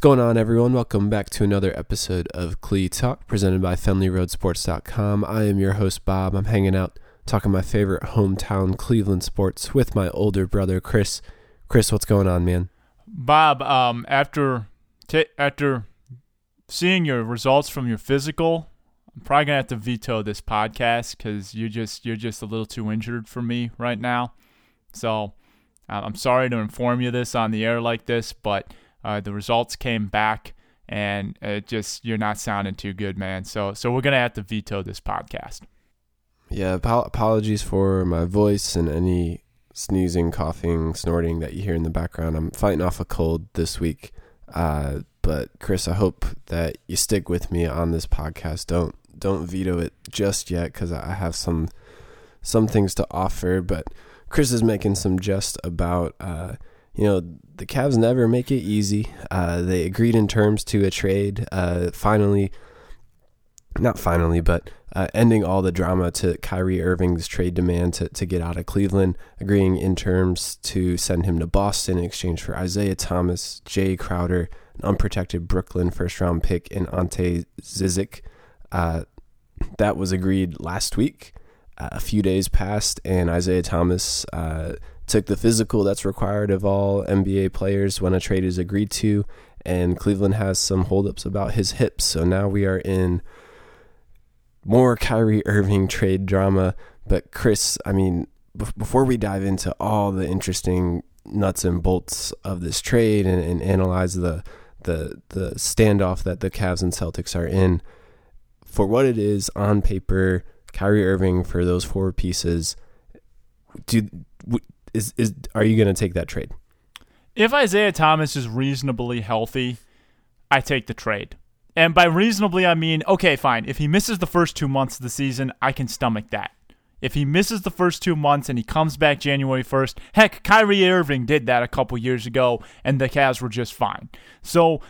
What's going on, everyone? Welcome back to another episode of Clee Talk, presented by FenleyRoadSports.com. I am your host, Bob. I'm hanging out talking my favorite hometown Cleveland sports with my older brother, Chris. Chris, what's going on, man? Bob, um, after t- after seeing your results from your physical, I'm probably gonna have to veto this podcast because you're just you're just a little too injured for me right now. So I'm sorry to inform you this on the air like this, but uh, the results came back and it just you're not sounding too good, man. So so we're gonna have to veto this podcast. Yeah, ap- apologies for my voice and any sneezing, coughing, snorting that you hear in the background. I'm fighting off a cold this week. Uh, but Chris, I hope that you stick with me on this podcast. Don't don't veto it just yet because I have some some things to offer. But Chris is making some jest about uh, you know the Cavs never make it easy. Uh, they agreed in terms to a trade. Uh, finally, not finally, but uh, ending all the drama to Kyrie Irving's trade demand to, to get out of Cleveland, agreeing in terms to send him to Boston in exchange for Isaiah Thomas, Jae Crowder, an unprotected Brooklyn first round pick, and Ante Zizic. Uh, that was agreed last week. Uh, a few days passed, and Isaiah Thomas uh, took the physical that's required of all NBA players when a trade is agreed to, and Cleveland has some holdups about his hips. So now we are in more Kyrie Irving trade drama. But Chris, I mean, b- before we dive into all the interesting nuts and bolts of this trade and, and analyze the the the standoff that the Cavs and Celtics are in, for what it is on paper, Kyrie Irving for those four pieces, do is is are you going to take that trade? If Isaiah Thomas is reasonably healthy, I take the trade. And by reasonably, I mean, okay, fine. If he misses the first two months of the season, I can stomach that. If he misses the first two months and he comes back January 1st, heck, Kyrie Irving did that a couple years ago and the Cavs were just fine. So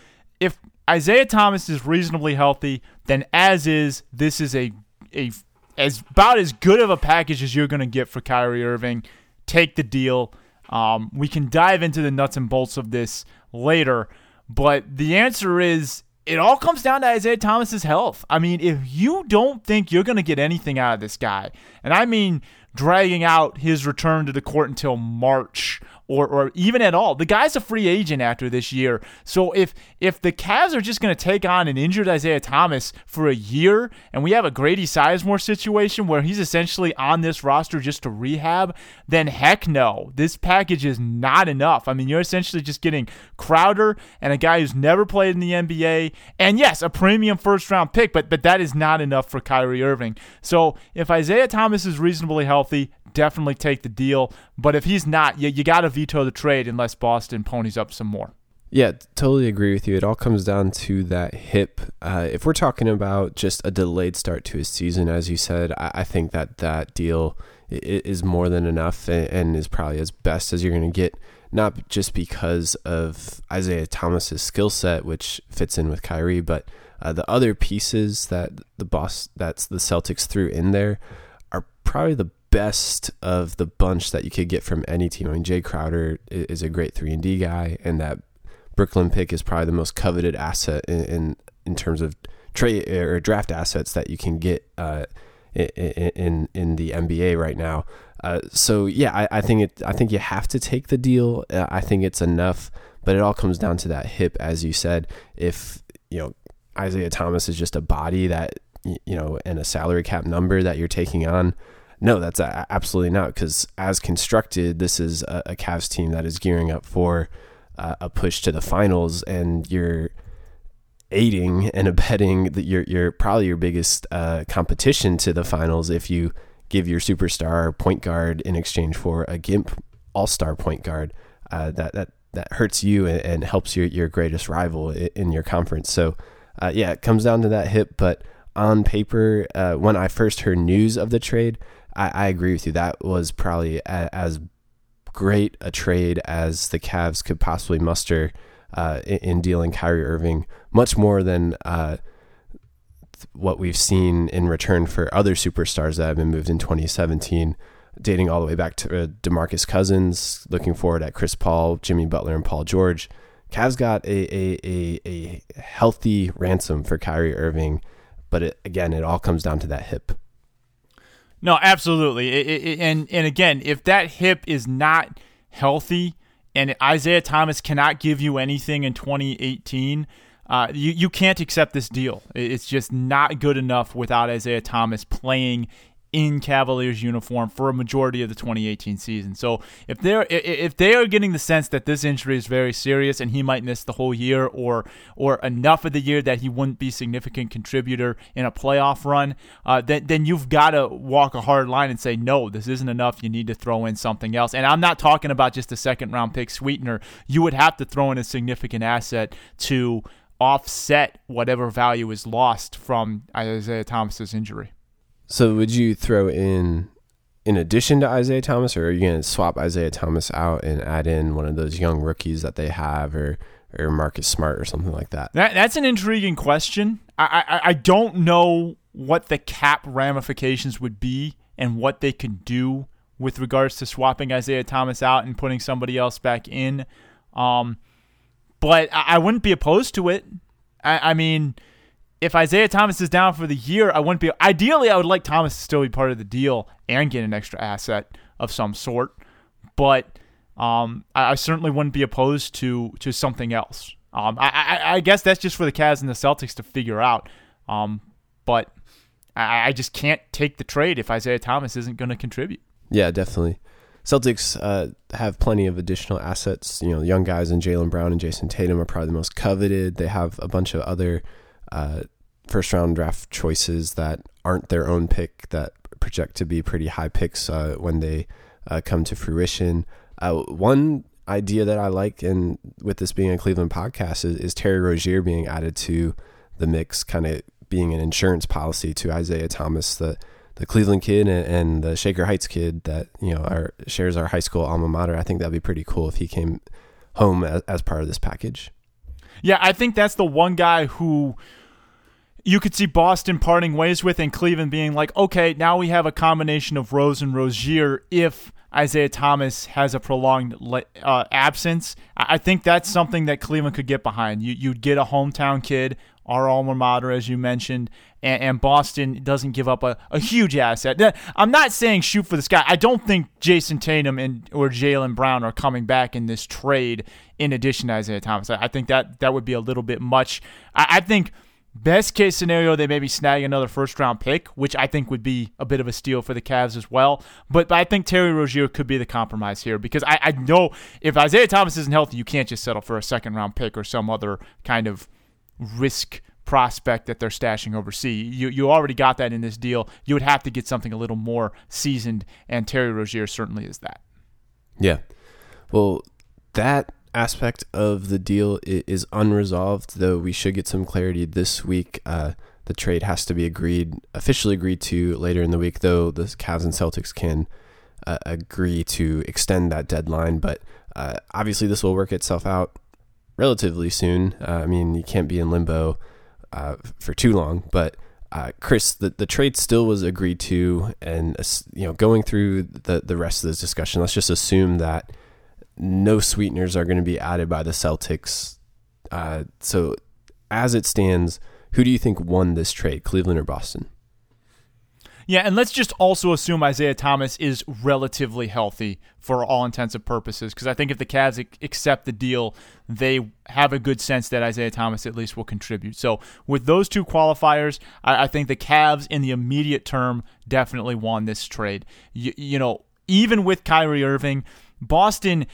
if Isaiah Thomas is reasonably healthy, then as is, this is a, a as about as good of a package as you're going to get for Kyrie Irving. Take the deal. Um, we can dive into the nuts and bolts of this later, but the answer is it all comes down to Isaiah Thomas's health. I mean, if you don't think you're going to get anything out of this guy, and I mean dragging out his return to the court until March or, or even at all. The guy's a free agent after this year. So if if the Cavs are just going to take on an injured Isaiah Thomas for a year and we have a Grady Sizemore situation where he's essentially on this roster just to rehab, then heck no. This package is not enough. I mean, you're essentially just getting Crowder and a guy who's never played in the NBA and yes, a premium first round pick, but but that is not enough for Kyrie Irving. So if Isaiah Thomas is reasonably healthy, definitely take the deal. But if he's not, you, you got to veto the trade unless Boston ponies up some more. Yeah, totally agree with you. It all comes down to that hip. Uh, if we're talking about just a delayed start to his season, as you said, I, I think that that deal is more than enough and, and is probably as best as you're going to get. Not just because of Isaiah Thomas's skill set, which fits in with Kyrie, but uh, the other pieces that the boss that's the Celtics threw in there are probably the best of the bunch that you could get from any team. I mean, Jae Crowder is a great three and D guy, and that Brooklyn pick is probably the most coveted asset in in, in terms of trade or draft assets that you can get uh, in, in in the NBA right now. Uh, so yeah, I, I, think it. I think you have to take the deal. Uh, I think it's enough, but it all comes down to that hip, as you said. If you know Isaiah Thomas is just a body that you know and a salary cap number that you're taking on no, that's absolutely not. Because as constructed, this is a, a Cavs team that is gearing up for uh, a push to the finals, and you're aiding and abetting that you're, you're probably your biggest uh, competition to the finals if you give your superstar point guard in exchange for a gimp all-star point guard uh, that that that hurts you and, and, helps your your greatest rival in your conference so uh, yeah it comes down to that hip but on paper uh, when I first heard news of the trade I, I agree with you. That was probably a, as great a trade as the Cavs could possibly muster uh, in, in, dealing Kyrie Irving, much more than uh, what we've seen in return for other superstars that have been moved in 2017, dating all the way back to uh, DeMarcus Cousins, looking forward at Chris Paul, Jimmy Butler, and Paul George. Cavs got a a, a, a healthy ransom for Kyrie Irving, but it, again, it all comes down to that hip. No, absolutely. It, it, and and again, if that hip is not healthy, and Isaiah Thomas cannot give you anything in 2018, uh, you you can't accept this deal. It's just not good enough without Isaiah Thomas playing in Cavaliers uniform for a majority of the 2018 season. So if they're if they are getting the sense that this injury is very serious and he might miss the whole year or or enough of the year that he wouldn't be significant contributor in a playoff run, uh, then then you've got to walk a hard line and say no, this isn't enough. You need to throw in something else. And I'm not talking about just a second round pick sweetener. You would have to throw in a significant asset to offset whatever value is lost from Isaiah Thomas's injury. So would you throw in in addition to Isaiah Thomas, or are you going to swap Isaiah Thomas out and add in one of those young rookies that they have, or or Marcus Smart or something like that? that that's an intriguing question. I, I I don't know what the cap ramifications would be and what they could do with regards to swapping Isaiah Thomas out and putting somebody else back in. Um, but I, I wouldn't be opposed to it. I, I mean if Isaiah Thomas is down for the year, I wouldn't be. Ideally, I would like Thomas to still be part of the deal and get an extra asset of some sort. But um, I, I, certainly wouldn't be opposed to to something else. Um, I, I, I, guess that's just for the Cavs and the Celtics to figure out. Um, but I, I just can't take the trade if Isaiah Thomas isn't going to contribute. Yeah, definitely. Celtics uh, have plenty of additional assets. You know, young guys and Jaylen Brown and Jayson Tatum are probably the most coveted. They have a bunch of other uh, first round draft choices that aren't their own pick that project to be pretty high picks uh, when they uh, come to fruition. Uh, one idea that I like, and with this being a Cleveland podcast, is, is Terry Rozier being added to the mix, kind of being an insurance policy to Isaiah Thomas, the the Cleveland kid and, and the Shaker Heights kid that you know our, shares our high school alma mater. I think that'd be pretty cool if he came home as, as part of this package. Yeah, I think that's the one guy who you could see Boston parting ways with and Cleveland being like, okay, now we have a combination of Rose and Rozier if Isaiah Thomas has a prolonged uh, absence. I think that's something that Cleveland could get behind. You, you'd get a hometown kid, our alma mater, as you mentioned, and, Boston doesn't give up a, a, huge asset. I'm not saying shoot for the sky. I don't think Jayson Tatum and or Jaylen Brown are coming back in this trade in addition to Isaiah Thomas. I, I think that that would be a little bit much. I, I think – Best case scenario, they maybe snag another first round pick, which I think would be a bit of a steal for the Cavs as well. But, but I think Terry Rozier could be the compromise here because I, I know if Isaiah Thomas isn't healthy, you can't just settle for a second round pick or some other kind of risk prospect that they're stashing overseas. You you already got that in this deal. You would have to get something a little more seasoned, and Terry Rozier certainly is that. Yeah. Well, that aspect of the deal is unresolved, though we should get some clarity this week. Uh, the trade has to be agreed, officially agreed to later in the week, though the Cavs and Celtics can uh, agree to extend that deadline. But uh, obviously, this will work itself out relatively soon. Uh, I mean, you can't be in limbo uh, for too long, but. Uh, Chris, the, the trade still was agreed to, and you know, going through the the rest of this discussion, let's just assume that no sweeteners are going to be added by the Celtics. Uh, so, as it stands, who do you think won this trade, Cleveland or Boston? Yeah, and let's just also assume Isaiah Thomas is relatively healthy for all intents and purposes, because I think if the Cavs accept the deal, they have a good sense that Isaiah Thomas at least will contribute. So, with those two qualifiers, I, I think the Cavs in the immediate term definitely won this trade. You, you know, even with Kyrie Irving, Boston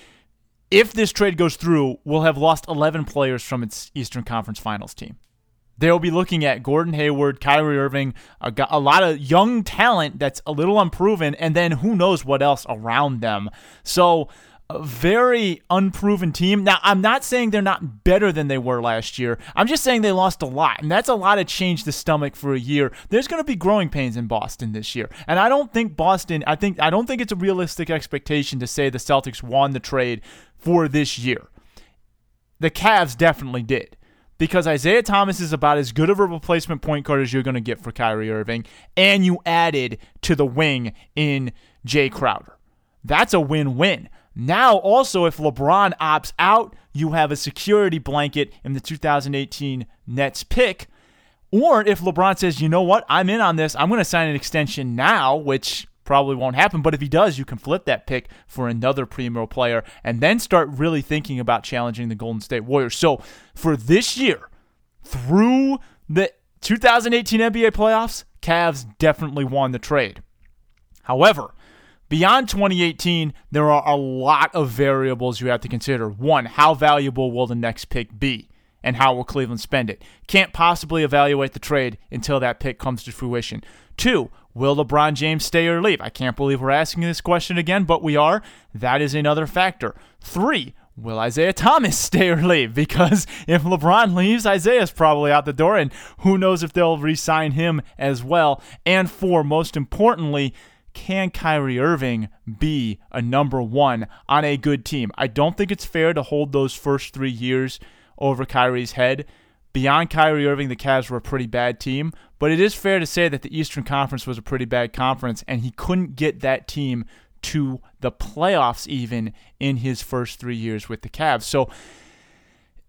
if this trade goes through, will have lost 11 players from its Eastern Conference Finals team. They'll be looking at Gordon Hayward, Kyrie Irving, a, a, lot of young talent that's a little unproven, and then who knows what else around them. So a very unproven team. Now, I'm not saying they're not better than they were last year. I'm just saying they lost a lot, and that's a lot of change the stomach for a year. There's going to be growing pains in Boston this year, and I don't think Boston. I think I don't think it's a realistic expectation to say the Celtics won the trade for this year. The Cavs definitely did. Because Isaiah Thomas is about as good of a replacement point guard as you're going to get for Kyrie Irving, and you added to the wing in Jae Crowder. That's a win win. Now, also, if LeBron opts out, you have a security blanket in the 2018 Nets pick. Or if LeBron says, you know what, I'm in on this, I'm going to sign an extension now, which probably won't happen. But if he does, you can flip that pick for another primo player and then start really thinking about challenging the Golden State Warriors. So for this year, through the 2018 NBA playoffs, Cavs definitely won the trade. However, beyond 2018, there are a lot of variables you have to consider. One, how valuable will the next pick be? And how will Cleveland spend it? Can't possibly evaluate the trade until that pick comes to fruition. Two, will LeBron James stay or leave? I can't believe we're asking this question again, but we are. That is another factor. Three, will Isaiah Thomas stay or leave? Because if LeBron leaves, Isaiah's probably out the door, and who knows if they'll re sign him as well. And four, most importantly, can Kyrie Irving be a number one on a good team? I don't think it's fair to hold those first three years over Kyrie's head. Beyond Kyrie Irving, the Cavs were a pretty bad team, but it is fair to say that the Eastern Conference was a pretty bad conference, and he couldn't get that team to the playoffs even in his first three years with the Cavs. So,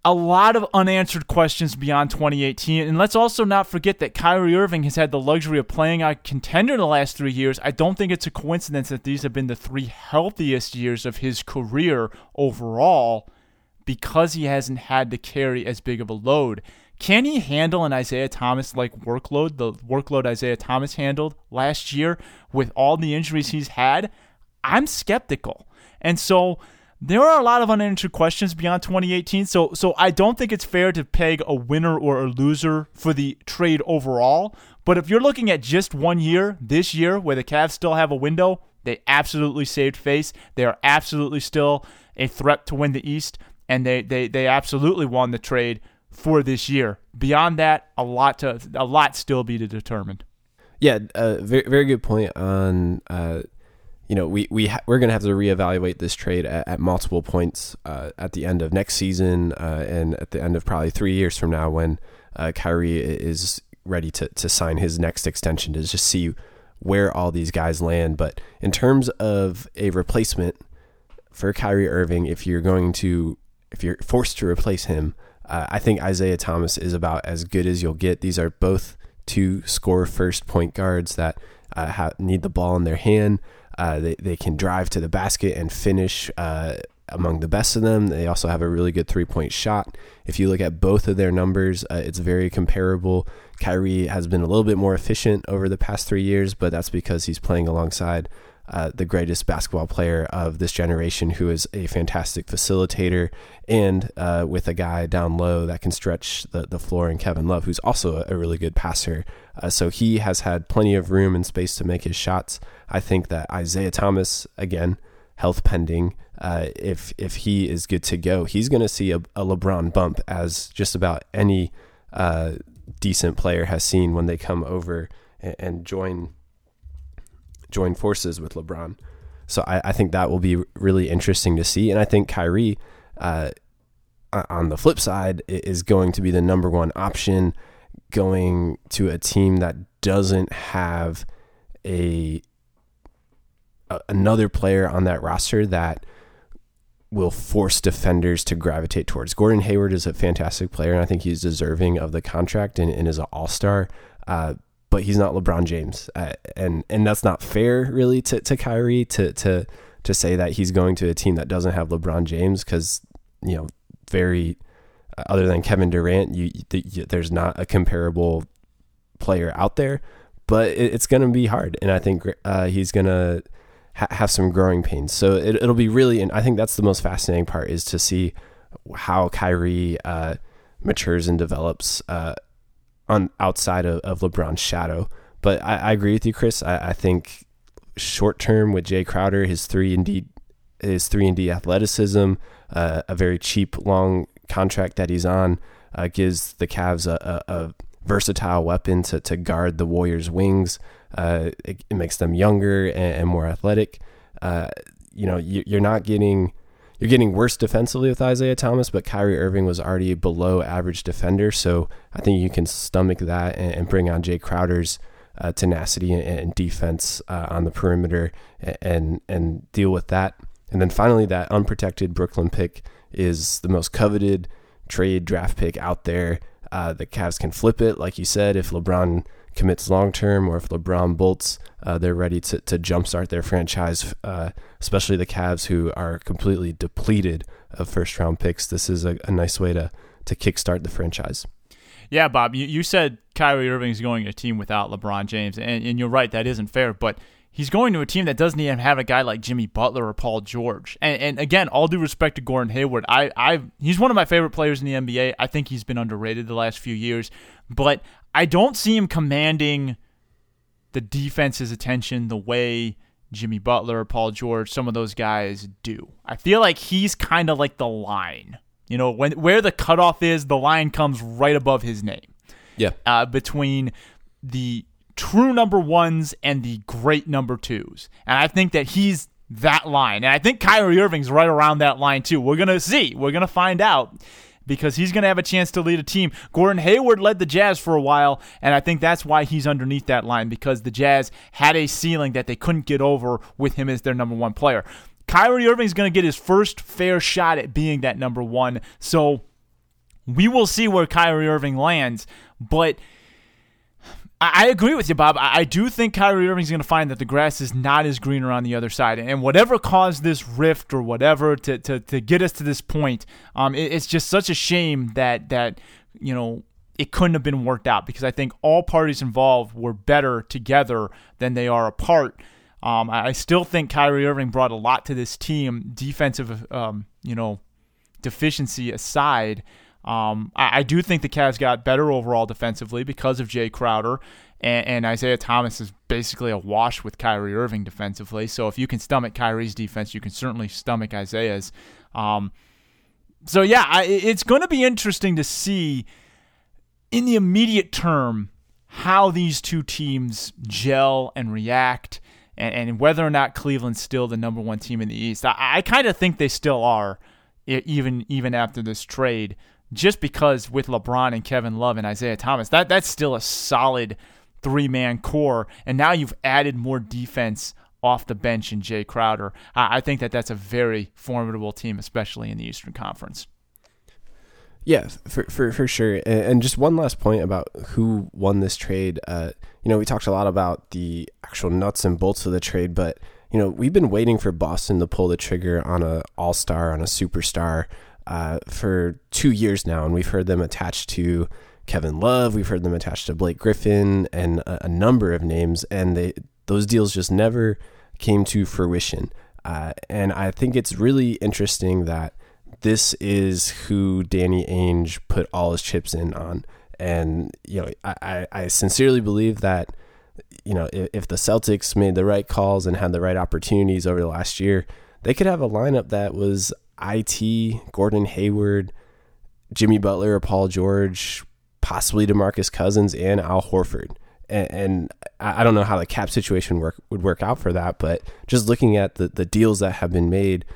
a lot of unanswered questions beyond 2018. And let's also not forget that Kyrie Irving has had the luxury of playing a contender the last three years. I don't think it's a coincidence that these have been the three healthiest years of his career overall because he hasn't had to carry as big of a load. Can he handle an Isaiah Thomas like workload, the workload Isaiah Thomas handled last year with all the injuries he's had? I'm skeptical. And so there are a lot of unanswered questions beyond 2018. So so I don't think it's fair to peg a winner or a loser for the trade overall. But if you're looking at just one year, this year, where the Cavs still have a window, they absolutely saved face. They are absolutely still a threat to win the East, and they they they absolutely won the trade for this year. Beyond that, a lot to a lot still be to determine. Yeah, uh, very very good point on. Uh, you know, we we ha- we're going to have to reevaluate this trade at, at multiple points uh, at the end of next season uh, and at the end of probably three years from now when uh, Kyrie is ready to to sign his next extension to just see where all these guys land. But in terms of a replacement for Kyrie Irving, if you're going to if you're forced to replace him, uh, I think Isaiah Thomas is about as good as you'll get. These are both two score first point guards that uh, need the ball in their hand. Uh, they, they can drive to the basket and finish uh, among the best of them. They also have a really good three point shot. If you look at both of their numbers, uh, it's very comparable. Kyrie has been a little bit more efficient over the past three years, but that's because he's playing alongside uh, the greatest basketball player of this generation, who is a fantastic facilitator, and uh, with a guy down low that can stretch the, the floor, and Kevin Love, who's also a really good passer. Uh, so he has had plenty of room and space to make his shots. I think that Isaiah Thomas, again, health pending, uh, if if he is good to go, he's going to see a, a, LeBron bump as just about any uh, decent player has seen when they come over and, and join join forces with LeBron. So I, I, think that will be really interesting to see. And I think Kyrie, uh, on the flip side, is going to be the number one option going to a team that doesn't have a, a another player on that roster that will force defenders to gravitate towards. Gordon Hayward is a fantastic player, and I think he's deserving of the contract and, and is an all star. Uh, but he's not LeBron James, uh, and and that's not fair, really, to, to Kyrie to to to say that he's going to a team that doesn't have LeBron James because you know very other than Kevin Durant, you, you, there's not a comparable player out there. But it, it's going to be hard, and I think uh, he's going to ha- have some growing pains. So it, will be really, and I think that's the most fascinating part is to see how Kyrie uh, matures and develops uh, on outside of, of LeBron's shadow. But I, I agree with you, Chris. I, I think short term with Jae Crowder, his three and D, his three and D athleticism, uh, a very cheap long contract that he's on, uh, gives the Cavs a, a, a, versatile weapon to, to guard the Warriors' wings. Uh, it, it, makes them younger and, and more athletic. Uh, you know, you, you're not getting you're getting worse defensively with Isaiah Thomas, but Kyrie Irving was already below average defender. So I think you can stomach that and, and bring on Jae Crowder's uh, tenacity and, and defense uh, on the perimeter and, and deal with that. and then finally, that unprotected Brooklyn pick is the most coveted trade draft pick out there. Uh, the Cavs can flip it, like you said, if LeBron commits long term or if LeBron bolts, uh, they're ready to, to jumpstart their franchise, uh, especially the Cavs who are completely depleted of first round picks. This is a, a nice way to, to kickstart the franchise. Yeah, Bob, you, you said Kyrie Irving is going to a team without LeBron James, and, and you're right, that isn't fair, but he's going to a team that doesn't even have a guy like Jimmy Butler or Paul George. And, and again, all due respect to Gordon Hayward, I, I he's one of my favorite players in the NBA. I think he's been underrated the last few years, but I don't see him commanding the defense's attention the way Jimmy Butler, or Paul George, some of those guys do. I feel like he's kind of like the line you know, when where the cutoff is, the line comes right above his name. Yeah. Uh, between the true number ones and the great number twos. And I think that he's that line. And I think Kyrie Irving's right around that line too. We're going to see. We're going to find out because he's going to have a chance to lead a team. Gordon Hayward led the Jazz for a while, and I think that's why he's underneath that line because the Jazz had a ceiling that they couldn't get over with him as their number one player. Kyrie Irving is going to get his first fair shot at being that number one. So we will see where Kyrie Irving lands. But I agree with you, Bob. I do think Kyrie Irving is going to find that the grass is not as greener on the other side. And whatever caused this rift or whatever to, to, to get us to this point, um, it, it's just such a shame that, that, you know, it couldn't have been worked out because I think all parties involved were better together than they are apart. Um, I still think Kyrie Irving brought a lot to this team, defensive, um, you know, deficiency aside. Um, I, I, do think the Cavs got better overall defensively because of Jae Crowder, and, and, Isaiah Thomas is basically a wash with Kyrie Irving defensively. So if you can stomach Kyrie's defense, you can certainly stomach Isaiah's. Um, so yeah, I, it's going to be interesting to see in the immediate term how these two teams gel and react and, and whether or not Cleveland's still the number one team in the East. I, I kind of think they still are, even even after this trade, just because with LeBron and Kevin Love and Isaiah Thomas, that that's still a solid three man core, and now you've added more defense off the bench in Jae Crowder. I, I think that that's a very formidable team, especially in the Eastern Conference. Yeah, for for for sure. And, just one last point about who won this trade. Uh, you know, we talked a lot about the actual nuts and bolts of the trade, but you know, we've been waiting for Boston to pull the trigger on a all star, on a superstar, uh, for two years now, and we've heard them attached to Kevin Love, we've heard them attached to Blake Griffin, and a, a number of names, and they those deals just never came to fruition. Uh, and I think it's really interesting that this is who Danny Ainge put all his chips in on. And, you know, I, I sincerely believe that, you know, if, if the Celtics made the right calls and had the right opportunities over the last year, they could have a lineup that was IT, Gordon Hayward, Jimmy Butler, or Paul George, possibly DeMarcus Cousins, and Al Horford. And, and I don't know how the cap situation work would work out for that, but just looking at the, the deals that have been made –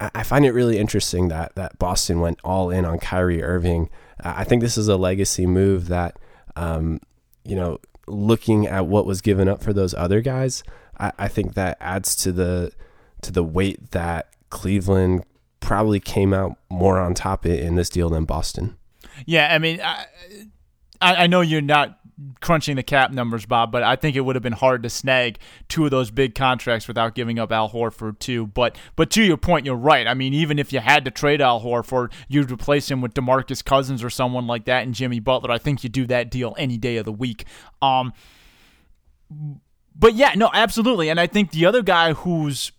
I find it really interesting that that Boston went all in on Kyrie Irving. I think this is a legacy move that, um, you know, looking at what was given up for those other guys, I, I, think that adds to the to the weight that Cleveland probably came out more on top in this deal than Boston. Yeah, I mean, I, I know you're not crunching the cap numbers, Bob, but I think it would have been hard to snag two of those big contracts without giving up Al Horford too. But but to your point, you're right. I mean, even if you had to trade Al Horford, you'd replace him with DeMarcus Cousins or someone like that and Jimmy Butler. I think you do that deal any day of the week. Um but yeah, no, absolutely. And I think the other guy whose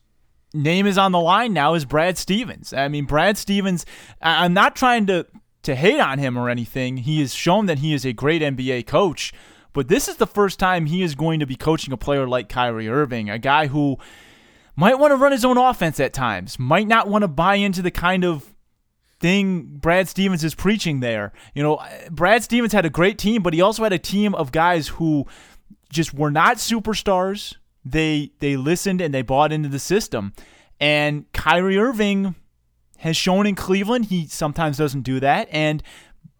name is on the line now is Brad Stevens. I mean, Brad Stevens, I'm not trying to to hate on him or anything. He has shown that he is a great NBA coach, but this is the first time he is going to be coaching a player like Kyrie Irving, a guy who might want to run his own offense at times, might not want to buy into the kind of thing Brad Stevens is preaching there. You know, Brad Stevens had a great team, but he also had a team of guys who just were not superstars. They they listened and they bought into the system. And Kyrie Irving has shown in Cleveland he sometimes doesn't do that. And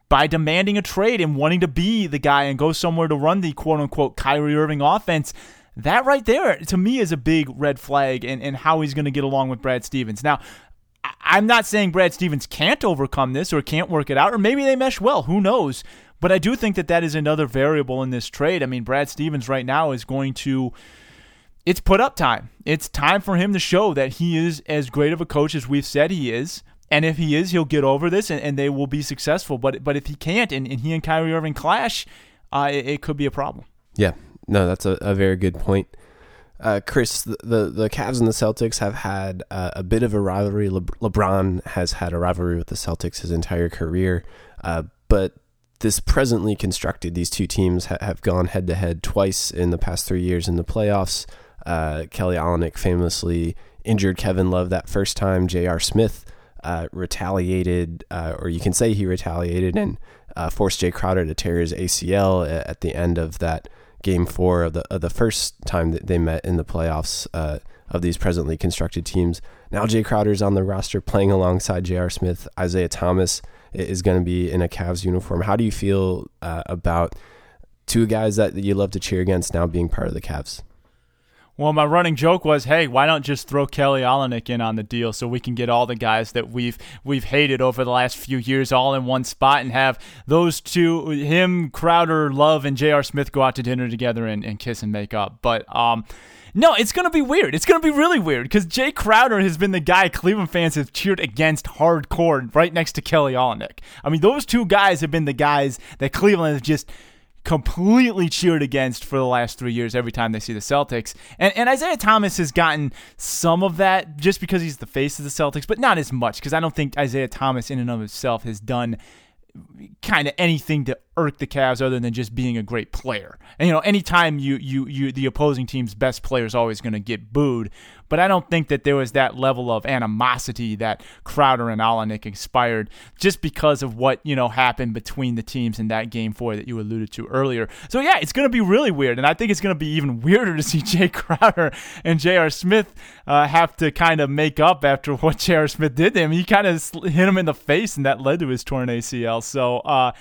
by demanding a trade and wanting to be the guy and go somewhere to run the quote unquote Kyrie Irving offense, that right there to me is a big red flag and, and how he's going to get along with Brad Stevens. Now, I'm not saying Brad Stevens can't overcome this or can't work it out, or maybe they mesh well. Who knows? But I do think that that is another variable in this trade. I mean, Brad Stevens right now is going to. It's put up time. It's time for him to show that he is as great of a coach as we've said he is. And if he is, he'll get over this and, and they will be successful. But but if he can't and, and he and Kyrie Irving clash, uh, it, it, could be a problem. Yeah, no, that's a, a very good point. Uh, Chris, the, the, the Cavs and the Celtics have had uh, a bit of a rivalry. Le- LeBron has had a rivalry with the Celtics his entire career, uh, but this presently constructed, these two teams ha- have gone head to head twice in the past three years in the playoffs. Uh, Kelly Olynyk famously injured Kevin Love that first time. J.R. Smith uh, retaliated, uh, or you can say he retaliated and uh, forced Jae Crowder to tear his ACL at the end of that game four of the of the first time that they met in the playoffs uh, of these presently constructed teams. Now Jae Crowder's on the roster playing alongside J.R. Smith. Isaiah Thomas is going to be in a Cavs uniform. How do you feel uh, about two guys that you love to cheer against now being part of the Cavs? Well, my running joke was, hey, why don't just throw Kelly Olynyk in on the deal so we can get all the guys that we've we've hated over the last few years all in one spot and have those two, him, Crowder, Love, and J.R. Smith go out to dinner together and, and kiss and make up. But um, no, it's going to be weird. It's going to be really weird because Jae Crowder has been the guy Cleveland fans have cheered against hardcore right next to Kelly Olynyk. I mean, those two guys have been the guys that Cleveland has just – completely cheered against for the last three years every time they see the Celtics. And, and Isaiah Thomas has gotten some of that just because he's the face of the Celtics, but not as much because I don't think Isaiah Thomas in and of himself has done kind of anything to irk the Cavs other than just being a great player. And you know, anytime you you you the opposing team's best player is always going to get booed, but I don't think that there was that level of animosity that Crowder and Olynyk inspired just because of what you know happened between the teams in that game four that you alluded to earlier. So yeah, it's going to be really weird, and I think it's going to be even weirder to see Jae Crowder and J.R. Smith uh, have to kind of make up after what J.R. Smith did to him. He kind of hit him in the face, and that led to his torn ACL. So. Uh,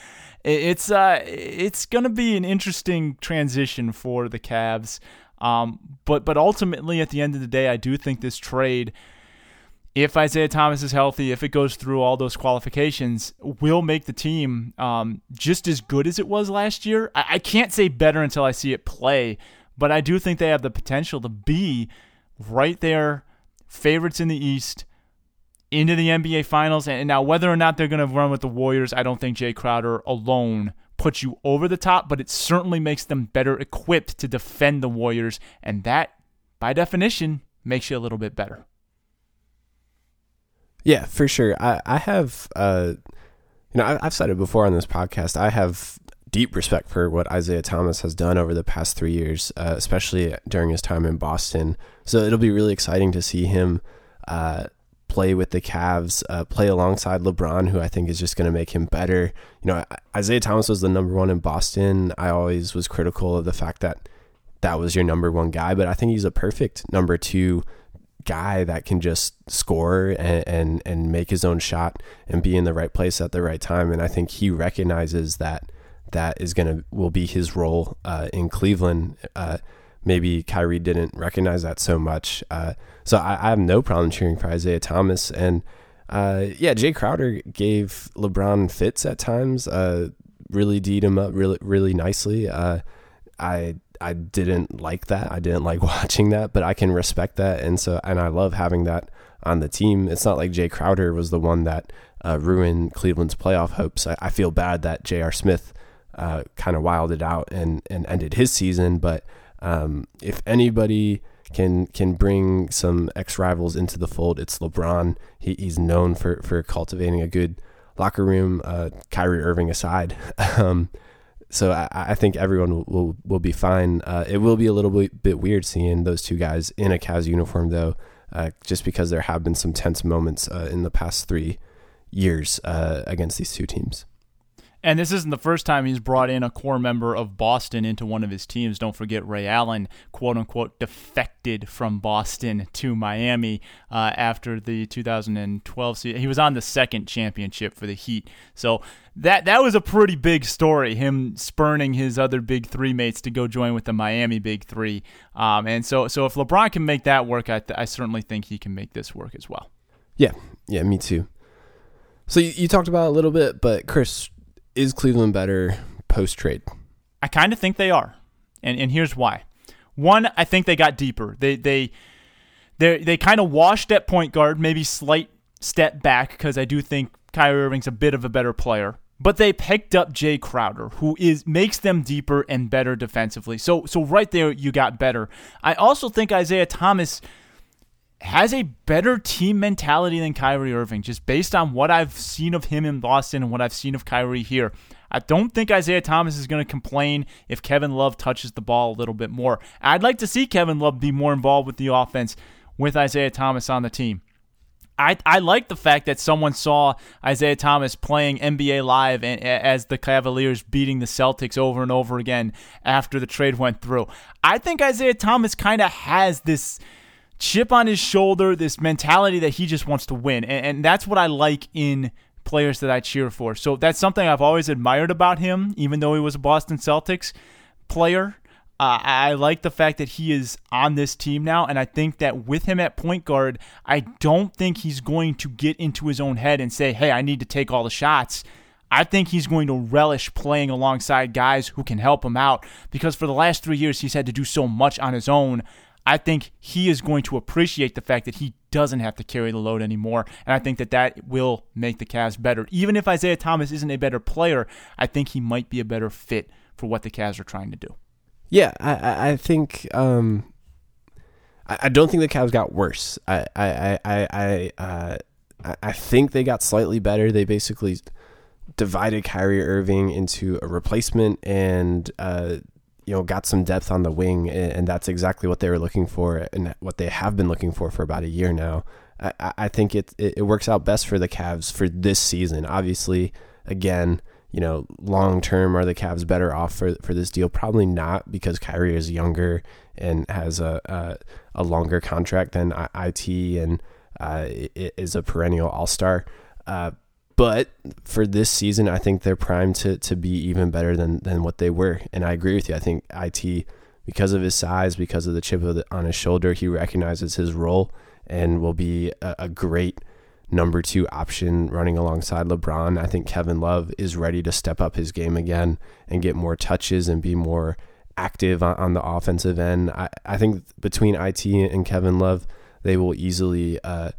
it's uh it's gonna be an interesting transition for the Cavs. Um, but but ultimately, at the end of the day, I do think this trade, if Isaiah Thomas is healthy, if it goes through all those qualifications, will make the team um, just as good as it was last year. I, I can't say better until I see it play, but I do think they have the potential to be right there, favorites in the East into the NBA Finals. And now, whether or not they're going to run with the Warriors, I don't think Jae Crowder alone puts you over the top, but it certainly makes them better equipped to defend the Warriors. And that, by definition, makes you a little bit better. Yeah, for sure. I, I have, uh, you know, I, I've said it before on this podcast. I have deep respect for what Isaiah Thomas has done over the past three years, uh, especially during his time in Boston. So it'll be really exciting to see him uh, play with the Cavs, uh, play alongside LeBron, who I think is just going to make him better. You know, Isaiah Thomas was the number one in Boston. I always was critical of the fact that that was your number one guy, but I think he's a perfect number two guy that can just score and, and, and make his own shot and be in the right place at the right time. And I think he recognizes that that is going to will be his role uh, in Cleveland. Uh, maybe Kyrie didn't recognize that so much. Uh, so I, I, have no problem cheering for Isaiah Thomas. And uh, yeah, Jae Crowder gave LeBron fits at times, uh, really deed him up really, really nicely. Uh, I I didn't like that. I didn't like watching that, but I can respect that. And so, and I love having that on the team. It's not like Jae Crowder was the one that uh, ruined Cleveland's playoff hopes. I, I feel bad that J.R. Smith uh, kind of wilded out and, and ended his season, but um, if anybody can can bring some ex rivals into the fold, it's LeBron. He, he's known for for cultivating a good locker room. Uh, Kyrie Irving aside. um, so I, I, think everyone will, will, will be fine. Uh, it will be a little bit, bit, weird seeing those two guys in a Cavs uniform, though, uh, just because there have been some tense moments uh, in the past three years uh, against these two teams. And this isn't the first time he's brought in a core member of Boston into one of his teams. Don't forget Ray Allen, quote unquote, defected from Boston to Miami uh, after the 2012 season. He was on the second championship for the Heat. So that that was a pretty big story. Him spurning his other big three mates to go join with the Miami Big Three. Um, and so so if LeBron can make that work, I, th- I certainly think he can make this work as well. Yeah, yeah, me too. So you, you talked about a little bit, but Chris, is Cleveland better post trade? I kind of think they are, and and here's why. One, I think they got deeper. They they they they kind of washed at point guard, maybe slight step back because I do think Kyrie Irving's a bit of a better player. But they picked up Jae Crowder, who is makes them deeper and better defensively. So so right there you got better. I also think Isaiah Thomas has a better team mentality than Kyrie Irving, just based on what I've seen of him in Boston and what I've seen of Kyrie here. I don't think Isaiah Thomas is going to complain if Kevin Love touches the ball a little bit more. I'd like to see Kevin Love be more involved with the offense with Isaiah Thomas on the team. I, I like the fact that someone saw Isaiah Thomas playing NBA Live and, as the Cavaliers beating the Celtics over and over again after the trade went through. I think Isaiah Thomas kind of has this chip on his shoulder, this mentality that he just wants to win. And, and that's what I like in players that I cheer for. So that's something I've always admired about him, even though he was a Boston Celtics player. Uh, I like the fact that he is on this team now, and I think that with him at point guard, I don't think he's going to get into his own head and say, hey, I need to take all the shots. I think he's going to relish playing alongside guys who can help him out because for the last three years, he's had to do so much on his own. I think he is going to appreciate the fact that he doesn't have to carry the load anymore. And I think that that will make the Cavs better. Even if Isaiah Thomas isn't a better player, I think he might be a better fit for what the Cavs are trying to do. Yeah, I, I think um, I, don't think the Cavs got worse. I I I I uh, I think they got slightly better. They basically divided Kyrie Irving into a replacement and uh, you know got some depth on the wing, and that's exactly what they were looking for and what they have been looking for for about a year now. I, I think it, it works out best for the Cavs for this season. Obviously, again, you know, long term, are the Cavs better off for for this deal? Probably not, because Kyrie is younger and has a a, a longer contract than it and uh, is a perennial All Star. Uh, but for this season, I think they're primed to to be even better than than what they were. And I agree with you. I think it because of his size, because of the chip of the, on his shoulder, he recognizes his role and will be a, a great number two option running alongside LeBron. I think Kevin Love is ready to step up his game again and get more touches and be more active on, on the offensive end. I, I think between IT and Kevin Love, they will easily uh,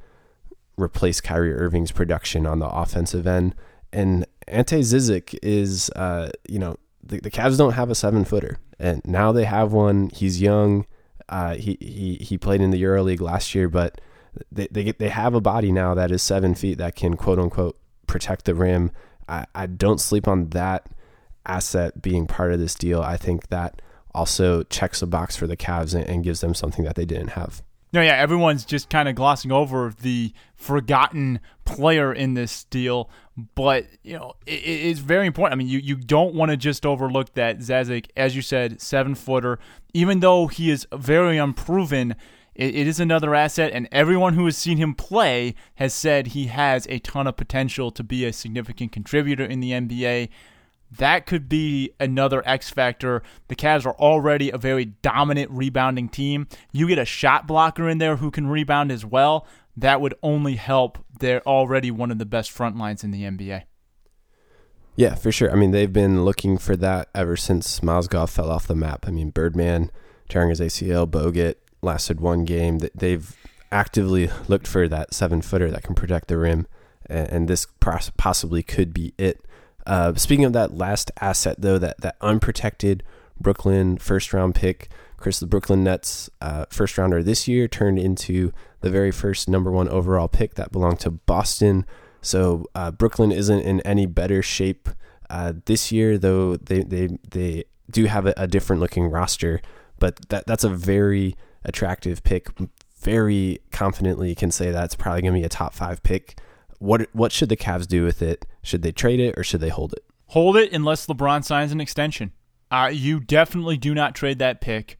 replace Kyrie Irving's production on the offensive end. And Ante Zizic is, uh, you know, the, the Cavs don't have a seven footer, and now they have one. He's young. Uh, he he he played in the EuroLeague last year, but they they they have a body now that is seven feet that can quote unquote protect the rim. I, I don't sleep on that asset being part of this deal. I think that also checks a box for the Cavs and, and gives them something that they didn't have. No, yeah, everyone's just kind of glossing over the forgotten player in this deal, but you know it, it's very important. I mean, you you don't want to just overlook that Zizic, as you said, seven footer. Even though he is very unproven, it, it is another asset, and everyone who has seen him play has said he has a ton of potential to be a significant contributor in the NBA. That could be another X factor. The Cavs are already a very dominant rebounding team. You get a shot blocker in there who can rebound as well. That would only help. They're already one of the best front lines in the NBA. Yeah, for sure. I mean, they've been looking for that ever since Mozgov fell off the map. I mean, Birdman tearing his ACL, Bogut lasted one game. They've actively looked for that seven footer that can protect the rim, and this possibly could be it. Uh, speaking of that last asset, though, that that unprotected Brooklyn first round pick, Chris, the Brooklyn Nets uh, first rounder this year turned into the very first number one overall pick that belonged to Boston. So uh, Brooklyn isn't in any better shape uh, this year, though they they they do have a, a different looking roster. But that that's a very attractive pick. Very confidently can say that's probably going to be a top five pick. What what should the Cavs do with it? Should they trade it or should they hold it? Hold it unless LeBron signs an extension. Uh, you definitely do not trade that pick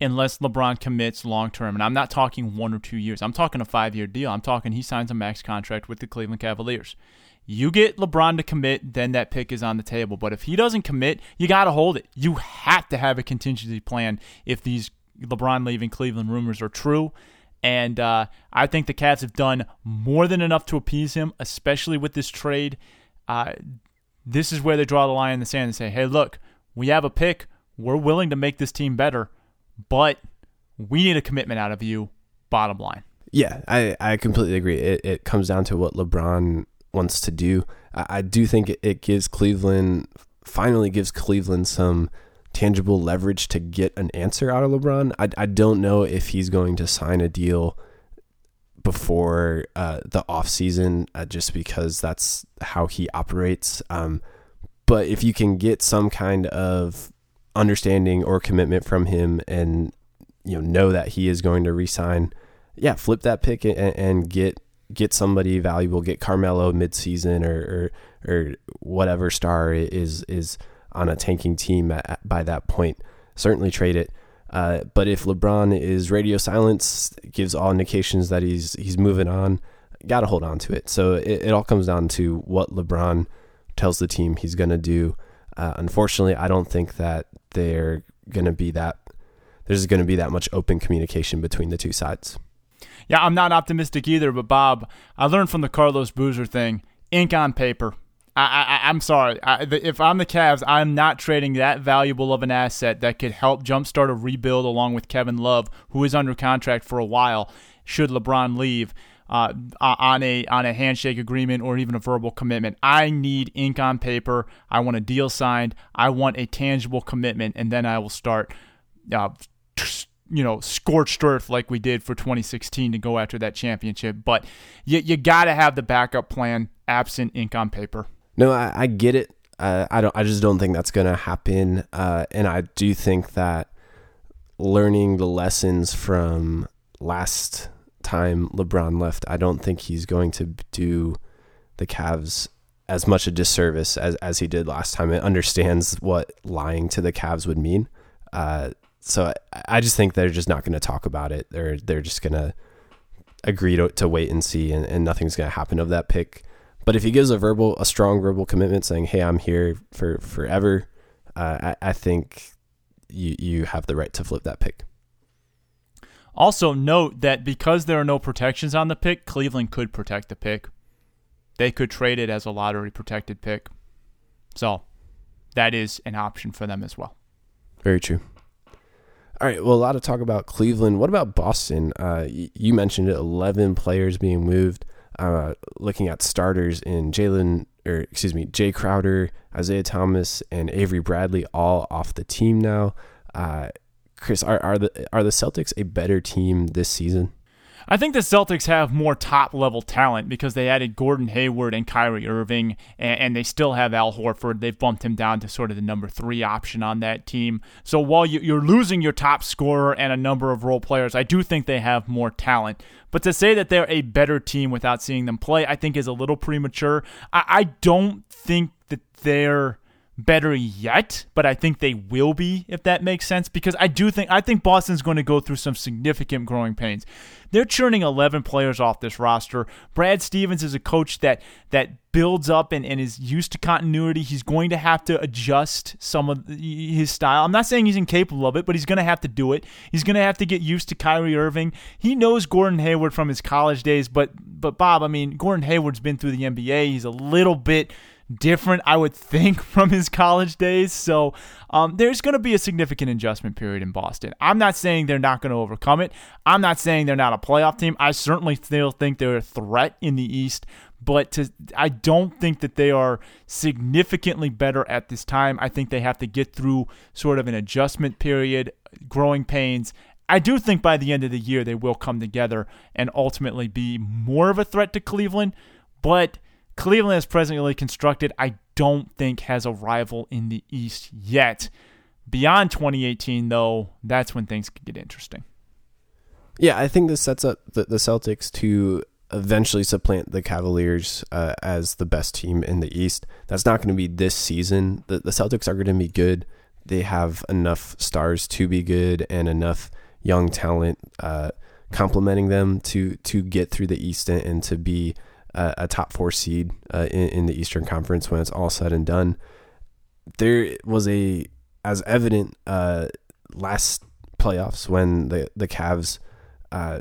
unless LeBron commits long term. And I'm not talking one or two years. I'm talking a five year deal. I'm talking he signs a max contract with the Cleveland Cavaliers. You get LeBron to commit, then that pick is on the table. But if he doesn't commit, you got to hold it. You have to have a contingency plan if these LeBron leaving Cleveland rumors are true. And uh, I think the Cavs have done more than enough to appease him, especially with this trade. Uh, this is where they draw the line in the sand and say, hey, look, we have a pick. We're willing to make this team better, but we need a commitment out of you, bottom line. Yeah, I, I completely agree. It, it comes down to what LeBron wants to do. I, I do think it, it gives Cleveland, finally gives Cleveland some tangible leverage to get an answer out of LeBron. I, I don't know if he's going to sign a deal before uh, the offseason uh, just because that's how he operates. Um, but if you can get some kind of understanding or commitment from him and you know know that he is going to resign, yeah, flip that pick and, and get get somebody valuable, get Carmelo midseason or, or or whatever star is is on a tanking team at, by that point. Certainly trade it. Uh, but if LeBron is radio silence, gives all indications that he's he's moving on, got to hold on to it. So it, it all comes down to what LeBron tells the team he's going to do. Uh, unfortunately, I don't think that they're going to be that. There's going to be that much open communication between the two sides. Yeah, I'm not optimistic either. But Bob, I learned from the Carlos Boozer thing: ink on paper. I, I, am sorry. I, if I'm the Cavs, I'm not trading that valuable of an asset that could help jumpstart a rebuild along with Kevin Love, who is under contract for a while. Should LeBron leave, uh, on a on a handshake agreement or even a verbal commitment. I need ink on paper. I want a deal signed. I want a tangible commitment, and then I will start, uh, you know, scorched earth like we did for 2016 to go after that championship. But you you got to have the backup plan absent ink on paper. No, I, I get it. Uh, I don't. I just don't think that's going to happen. Uh, and I do think that learning the lessons from last time LeBron left, I don't think he's going to do the Cavs as much a disservice as, as he did last time. It understands what lying to the Cavs would mean. Uh, so I, I, just think they're just not going to talk about it. They're they're just going to agree to, to wait and see, and, and nothing's going to happen of that pick. But if he gives a verbal, a strong verbal commitment saying, "Hey, I'm here for forever," uh, I, I think you you have the right to flip that pick. Also, note that because there are no protections on the pick, Cleveland could protect the pick. They could trade it as a lottery protected pick. So, that is an option for them as well. Very true. All right. Well, a lot of talk about Cleveland. What about Boston? Uh, you mentioned it 11 players being moved. Uh, looking at starters in Jaylen, or excuse me, Jae Crowder, Isaiah Thomas, and Avery Bradley all off the team now. Uh, Chris, are, are the are the Celtics a better team this season? I think the Celtics have more top level talent because they added Gordon Hayward and Kyrie Irving, and, and, they still have Al Horford. They've bumped him down to sort of the number three option on that team. So while you, are losing your top scorer and a number of role players, I do think they have more talent. But to say that they're a better team without seeing them play, I think is a little premature. I, I don't think that they're better yet, but I think they will be if that makes sense because I do think I think Boston's going to go through some significant growing pains. They're churning 11 players off this roster. Brad Stevens is a coach that that builds up and, and is used to continuity. He's going to have to adjust some of his style. I'm not saying he's incapable of it, but he's going to have to do it. He's going to have to get used to Kyrie Irving. He knows Gordon Hayward from his college days, but but Bob, I mean, Gordon Hayward's been through the NBA. He's a little bit different, I would think, from his college days. So um, there's going to be a significant adjustment period in Boston. I'm not saying they're not going to overcome it. I'm not saying they're not a playoff team. I certainly still think they're a threat in the East, but to, I don't think that they are significantly better at this time. I think they have to get through sort of an adjustment period, growing pains. I do think by the end of the year they will come together and ultimately be more of a threat to Cleveland, but Cleveland is presently constructed, I don't think has a rival in the East yet. Beyond 2018, though, that's when things could get interesting. Yeah, I think this sets up the, the Celtics to eventually supplant the Cavaliers uh, as the best team in the East. That's not going to be this season. The, the Celtics are going to be good. They have enough stars to be good and enough young talent uh, complementing them to to get through the East and, and to be a, a, top four seed uh, in, in the Eastern Conference when it's all said and done. There was a as evident uh, last playoffs when the the Cavs uh,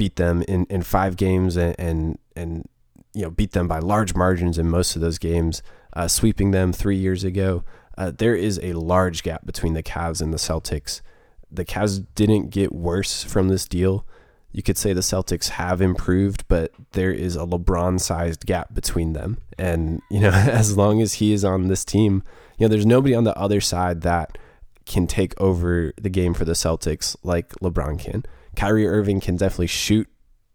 beat them in, in five games and, and, and you know beat them by large margins in most of those games, uh, sweeping them three years ago. Uh, there is a large gap between the Cavs and the Celtics. The Cavs didn't get worse from this deal. You could say the Celtics have improved, but there is a LeBron-sized gap between them. And you know, as long as he is on this team, you know, there's nobody on the other side that can take over the game for the Celtics like LeBron can. Kyrie Irving can definitely shoot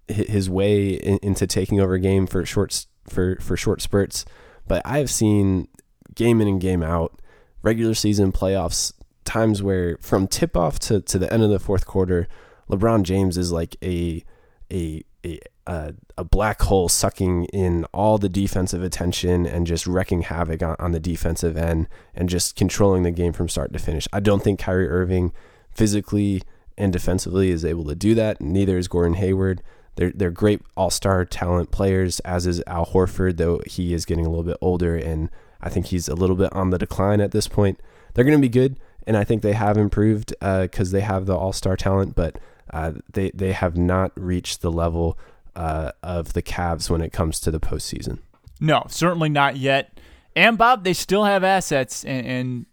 his way into taking over a game for short for for short spurts, but I have seen game in and game out, regular season playoffs, times where from tip off to, to the end of the fourth quarter, LeBron James is like a a a a, black hole sucking in all the defensive attention and just wrecking havoc on, on the defensive end and just controlling the game from start to finish. I don't think Kyrie Irving physically and defensively is able to do that. Neither is Gordon Hayward. They're they're great all star talent players, as is Al Horford, though he is getting a little bit older and I think he's a little bit on the decline at this point. They're going to be good, and I think they have improved because uh, they have the all star talent, but uh, they they have not reached the level uh, of the Cavs when it comes to the postseason. No, certainly not yet. And Bob, they still have assets, and, and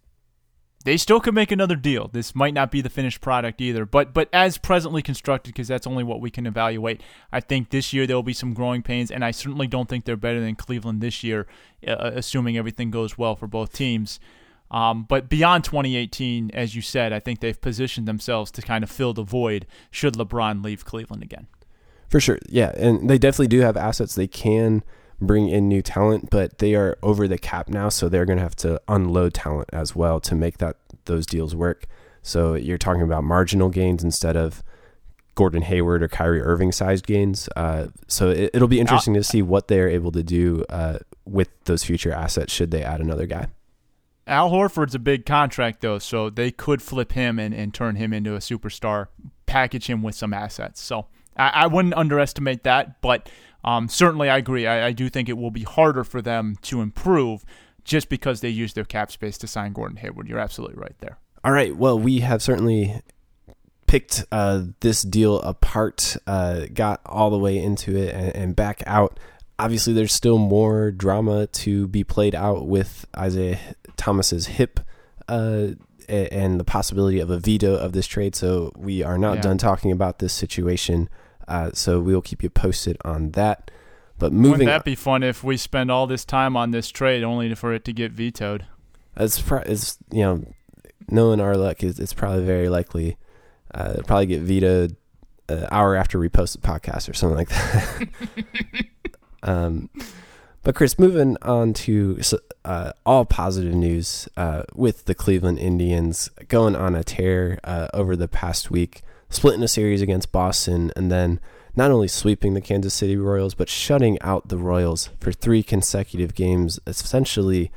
they still could make another deal. This might not be the finished product either, but but as presently constructed, because that's only what we can evaluate. I think this year there will be some growing pains, and I certainly don't think they're better than Cleveland this year, uh, assuming everything goes well for both teams. Um, but beyond 2018, as you said, I think they've positioned themselves to kind of fill the void should LeBron leave Cleveland again. For sure, yeah, and they definitely do have assets. They can bring in new talent, but they are over the cap now, so they're going to have to unload talent as well to make that those deals work. So you're talking about marginal gains instead of Gordon Hayward or Kyrie Irving sized gains. Uh, so it, will be interesting to see what they're able to do uh, with those future assets should they add another guy. Al Horford's a big contract though, so they could flip him and, and turn him into a superstar, package him with some assets. So I, I wouldn't underestimate that, but um, certainly, I agree. I, I do think it will be harder for them to improve just because they use their cap space to sign Gordon Hayward. You're absolutely right there. All right. Well, we have certainly picked uh, this deal apart, uh, got all the way into it, and, and, back out. Obviously, there's still more drama to be played out with Isaiah Thomas's hip. Uh, and the possibility of a veto of this trade. So we are not yeah. done talking about this situation. Uh, so we'll keep you posted on that. But moving, wouldn't that be fun if we spend all this time on this trade only for it to get vetoed? As pro- it's you know, knowing our luck, is it's probably very likely. Uh, probably get vetoed an hour after we post the podcast or something like that. um, but Chris, moving on to uh, all positive news uh, with the Cleveland Indians going on a tear uh, over the past week splitting a series against Boston, and then not only sweeping the Kansas City Royals, but shutting out the Royals for three consecutive games, essentially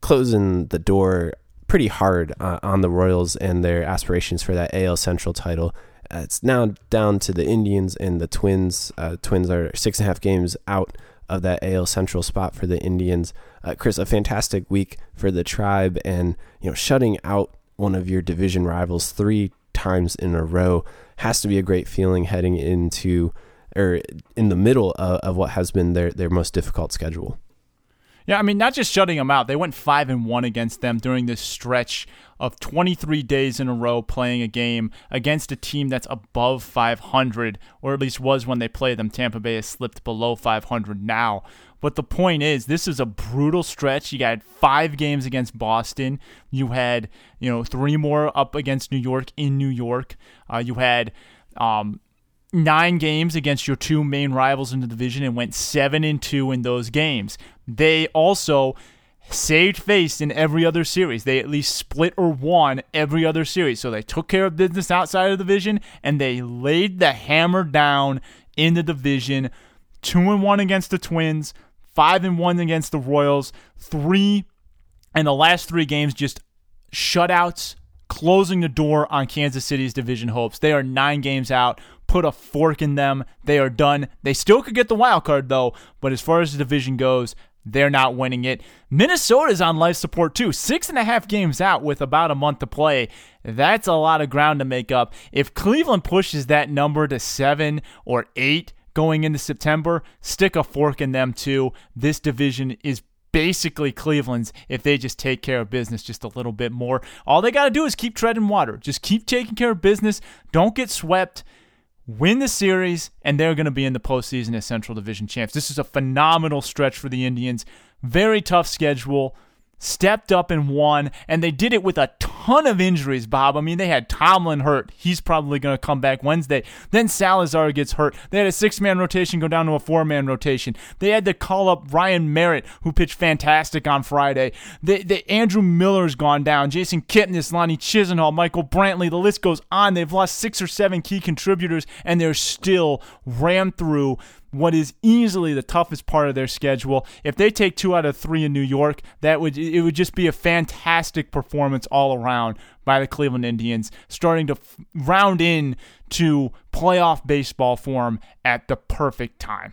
closing the door pretty hard uh, on the Royals and their aspirations for that AL Central title. It's now down to the Indians and the Twins. Uh, Twins are six and a half games out of that AL Central spot for the Indians. Uh, Chris, a fantastic week for the Tribe, and you know, shutting out one of your division rivals three times in a row has to be a great feeling heading into or in the middle of, of what has been their, their most difficult schedule. Yeah, I mean, not just shutting them out. They went five and one against them during this stretch of 23 days in a row playing a game against a team that's above 500, or at least was when they played them. Tampa Bay has slipped below 500 now. But the point is, this is a brutal stretch. You got five games against Boston. You had, you know, three more up against New York in New York. Uh, you had um, nine games against your two main rivals in the division and went seven and two in those games. They also saved face in every other series. They at least split or won every other series. So they took care of business outside of the division and they laid the hammer down in the division. Two and one against the Twins, five and one against the Royals, three and the last three games just shutouts, closing the door on Kansas City's division hopes. They are nine games out. Put a fork in them. They are done. They still could get the wild card though, but as far as the division goes, they're not winning it. Minnesota's on life support too. Six and a half games out with about a month to play. That's a lot of ground to make up. If Cleveland pushes that number to seven or eight going into September, stick a fork in them too. This division is basically Cleveland's if they just take care of business just a little bit more. All they got to do is keep treading water. Just keep taking care of business. Don't get swept win the series, and they're going to be in the postseason as Central Division champs. This is a phenomenal stretch for the Indians. Very tough schedule stepped up and won, and they did it with a ton of injuries, Bob. I mean, they had Tomlin hurt. He's probably going to come back Wednesday. Then Salazar gets hurt. They had a six man rotation go down to a four man rotation. They had to call up Ryan Merritt, who pitched fantastic on Friday. They, Andrew Miller's gone down. Jason Kipnis, Lonnie Chisenhall, Michael Brantley. The list goes on. They've lost six or seven key contributors, and they're still rammed through what is easily the toughest part of their schedule. If they take two out of three in New York, that would it would just be a fantastic performance all around by the Cleveland Indians, starting to round in to playoff baseball form at the perfect time.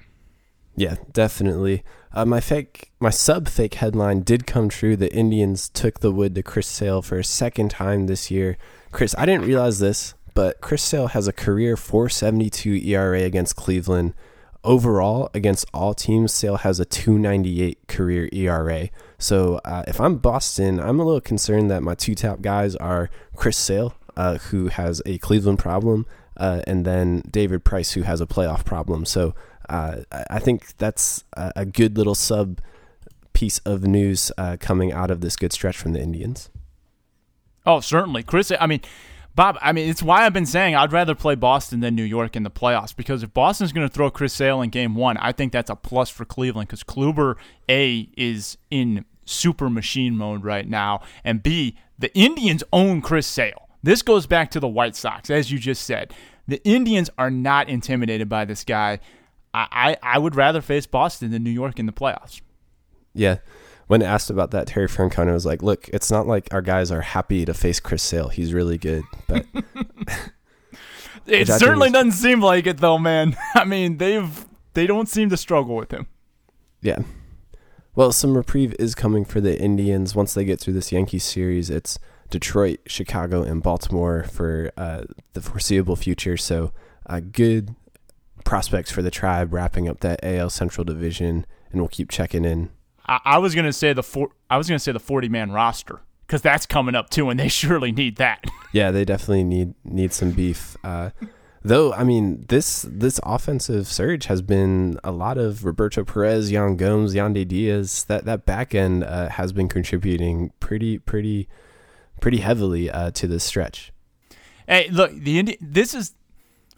Yeah, definitely. Uh, my fake, my sub fake headline did come true. The Indians took the wood to Chris Sale for a second time this year. Chris, I didn't realize this, but Chris Sale has a career 4.72 ERA against Cleveland overall against all teams, Sale has a 298 career ERA. So uh, if I'm Boston, I'm a little concerned that my two top guys are Chris Sale, uh, who has a Cleveland problem, uh, and then David Price, who has a playoff problem. So uh, I think that's a good little sub piece of news uh, coming out of this good stretch from the Indians. Oh, certainly, Chris. I mean, Bob, I mean, it's why I've been saying I'd rather play Boston than New York in the playoffs because if Boston's going to throw Chris Sale in game one, I think that's a plus for Cleveland because Kluber, A, is in super machine mode right now, and B, the Indians own Chris Sale. This goes back to the White Sox, as you just said. The Indians are not intimidated by this guy. I, I, I would rather face Boston than New York in the playoffs. Yeah when asked about that, Terry Francona was like, "Look, it's not like our guys are happy to face Chris Sale. He's really good, but." it certainly doesn't seem like it though, man. I mean, they've they don't seem to struggle with him. Yeah. Well, some reprieve is coming for the Indians once they get through this Yankees series. It's Detroit, Chicago, and Baltimore for uh, the foreseeable future. So, uh, good prospects for the tribe wrapping up that AL Central division, and we'll keep checking in I, I was gonna say the four, I was gonna say the forty man roster because that's coming up too, and they surely need that. yeah, they definitely need need some beef. Uh, though, I mean this this offensive surge has been a lot of Roberto Perez, Yan Gomes, Yandy Diaz. That that back end uh, has been contributing pretty pretty pretty heavily uh, to this stretch. Hey, look, the Indi- this is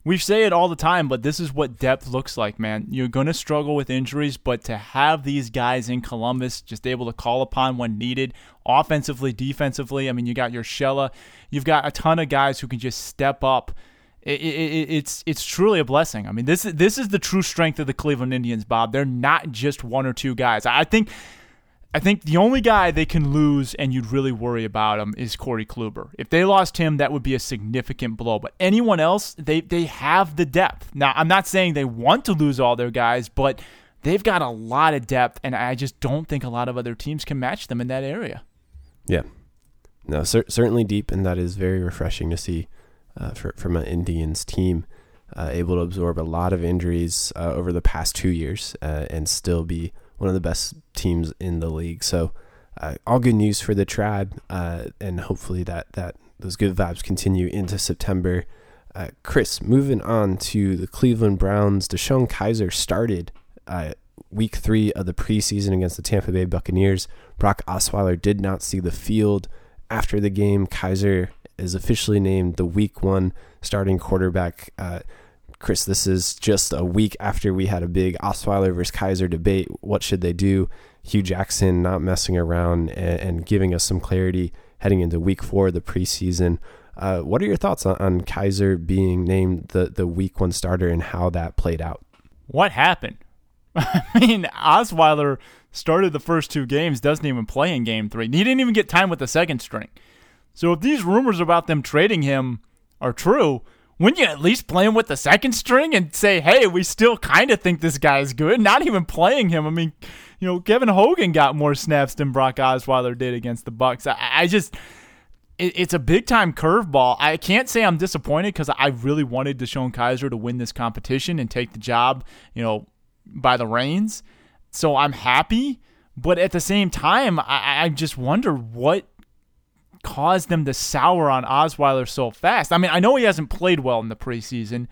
we say it all the time, but this is what depth looks like, man. You're going to struggle with injuries, but to have these guys in Columbus just able to call upon when needed, offensively, defensively, I mean, you got Urshela, you've got a ton of guys who can just step up. It, it, it's it's truly a blessing. I mean, this is this is the true strength of the Cleveland Indians, Bob. They're not just one or two guys. I think I think the only guy they can lose and you'd really worry about him is Corey Kluber. If they lost him, that would be a significant blow. But anyone else, they they have the depth. Now, I'm not saying they want to lose all their guys, but they've got a lot of depth, and I just don't think a lot of other teams can match them in that area. Yeah, no, cer- certainly deep, and that is very refreshing to see uh, for, from an Indians team. Uh, able to absorb a lot of injuries uh, over the past two years uh, and still be one of the best teams in the league. So, uh, all good news for the tribe, uh, and hopefully that that those good vibes continue into September. Uh, Chris, moving on to the Cleveland Browns. DeShone Kizer started uh, week three of the preseason against the Tampa Bay Buccaneers. Brock Osweiler did not see the field after the game. Kizer is officially named the week one starting quarterback. Chris, this is just a week after we had a big Osweiler versus Kizer debate. What should they do? Hue Jackson not messing around and, and giving us some clarity heading into week four of the preseason. Uh, what are your thoughts on, on Kizer being named the, the week one starter and how that played out? What happened? I mean, Osweiler started the first two games, doesn't even play in game three. He didn't even get time with the second string. So if these rumors about them trading him are true, wouldn't you at least play him with the second string and say, hey, we still kind of think this guy's good? Not even playing him. I mean, you know, Kevin Hogan got more snaps than Brock Osweiler did against the Bucks. I, I just, it, it's a big time curveball. I can't say I'm disappointed because I really wanted DeShone Kizer to win this competition and take the job, you know, by the reins. So I'm happy, but at the same time, I, I just wonder what caused them to sour on Osweiler so fast. I mean, I know he hasn't played well in the preseason,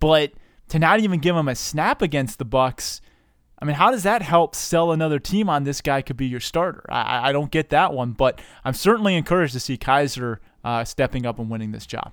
but to not even give him a snap against the Bucks, I mean, how does that help sell another team on this guy could be your starter? I, I don't get that one, but I'm certainly encouraged to see Kizer uh, stepping up and winning this job.